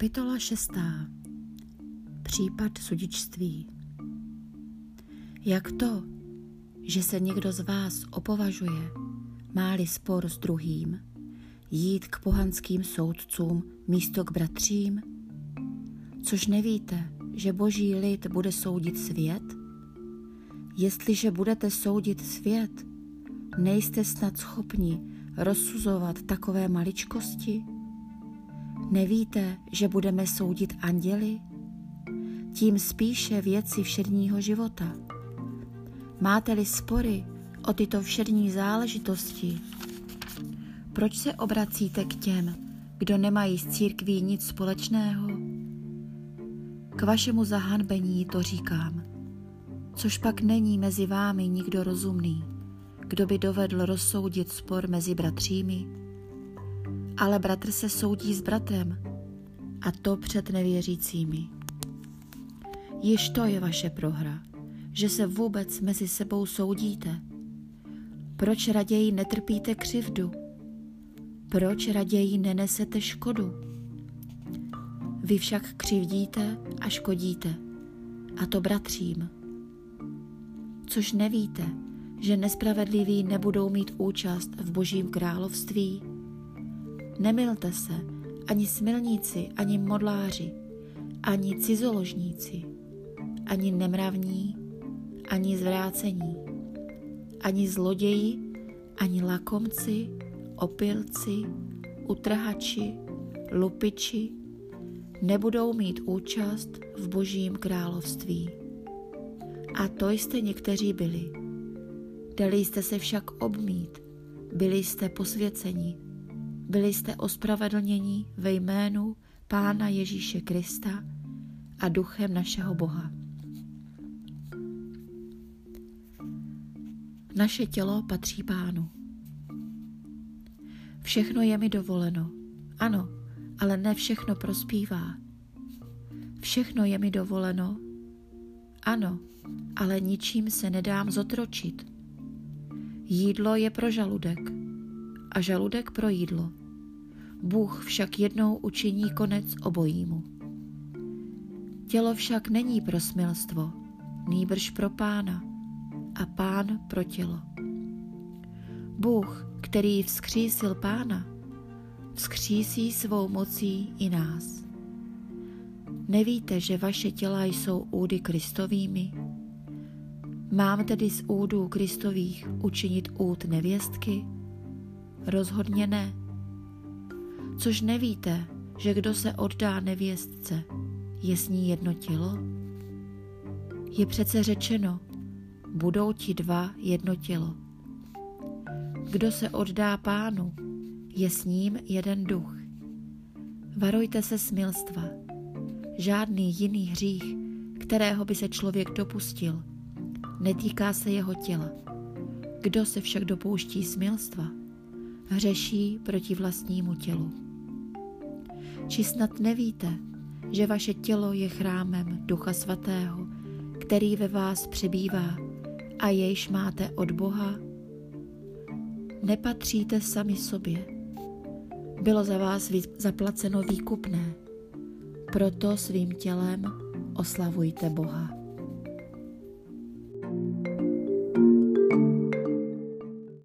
Kapitola 6. Případ sudičství. Jak to, že se někdo z vás opovažuje, máli spor s druhým, jít k pohanským soudcům místo k bratřím? Což nevíte, že boží lid bude soudit svět? Jestliže budete soudit svět, nejste snad schopni rozsuzovat takové maličkosti? Nevíte, že budeme soudit anděli? Tím spíše věci všedního života. Máte-li spory o tyto všední záležitosti, proč se obracíte k těm, kdo nemají s církví nic společného? K vašemu zahanbení to říkám, což pak není mezi vámi nikdo rozumný, kdo by dovedl rozsoudit spor mezi bratřími ale bratr se soudí s bratrem a to před nevěřícími. Již to je vaše prohra, že se vůbec mezi sebou soudíte. Proč raději netrpíte křivdu? Proč raději nenesete škodu? Vy však křivdíte a škodíte, a to bratřím. Což nevíte, že nespravedliví nebudou mít účast v Božím království? Nemilte se, ani smilníci, ani modláři, ani cizoložníci, ani nemravní, ani zvrácení, ani zloději, ani lakomci, opilci, utrhači, lupiči nebudou mít účast v Božím království. A to jste někteří byli. Dali jste se však obmít, byli jste posvěceni, byli jste ospravedlněni ve jménu Pána Ježíše Krista a duchem našeho Boha. Naše tělo patří Pánu. Všechno je mi dovoleno. Ano, ale ne všechno prospívá. Všechno je mi dovoleno. Ano, ale ničím se nedám zotročit. Jídlo je pro žaludek a žaludek pro jídlo. Bůh však jednou učiní konec obojímu. Tělo však není pro smilstvo, nýbrž pro pána a pán pro tělo. Bůh, který vzkřísil pána, vzkřísí svou mocí i nás. Nevíte, že vaše těla jsou údy Kristovými? Mám tedy z údů Kristových učinit úd nevěstky? Rozhodně ne což nevíte, že kdo se oddá nevěstce, je s ní jedno tělo? Je přece řečeno, budou ti dva jedno tělo. Kdo se oddá pánu, je s ním jeden duch. Varujte se smilstva. Žádný jiný hřích, kterého by se člověk dopustil, netýká se jeho těla. Kdo se však dopouští smilstva, hřeší proti vlastnímu tělu. Či snad nevíte, že vaše tělo je chrámem Ducha Svatého, který ve vás přebývá a jejž máte od Boha? Nepatříte sami sobě. Bylo za vás zaplaceno výkupné, proto svým tělem oslavujte Boha.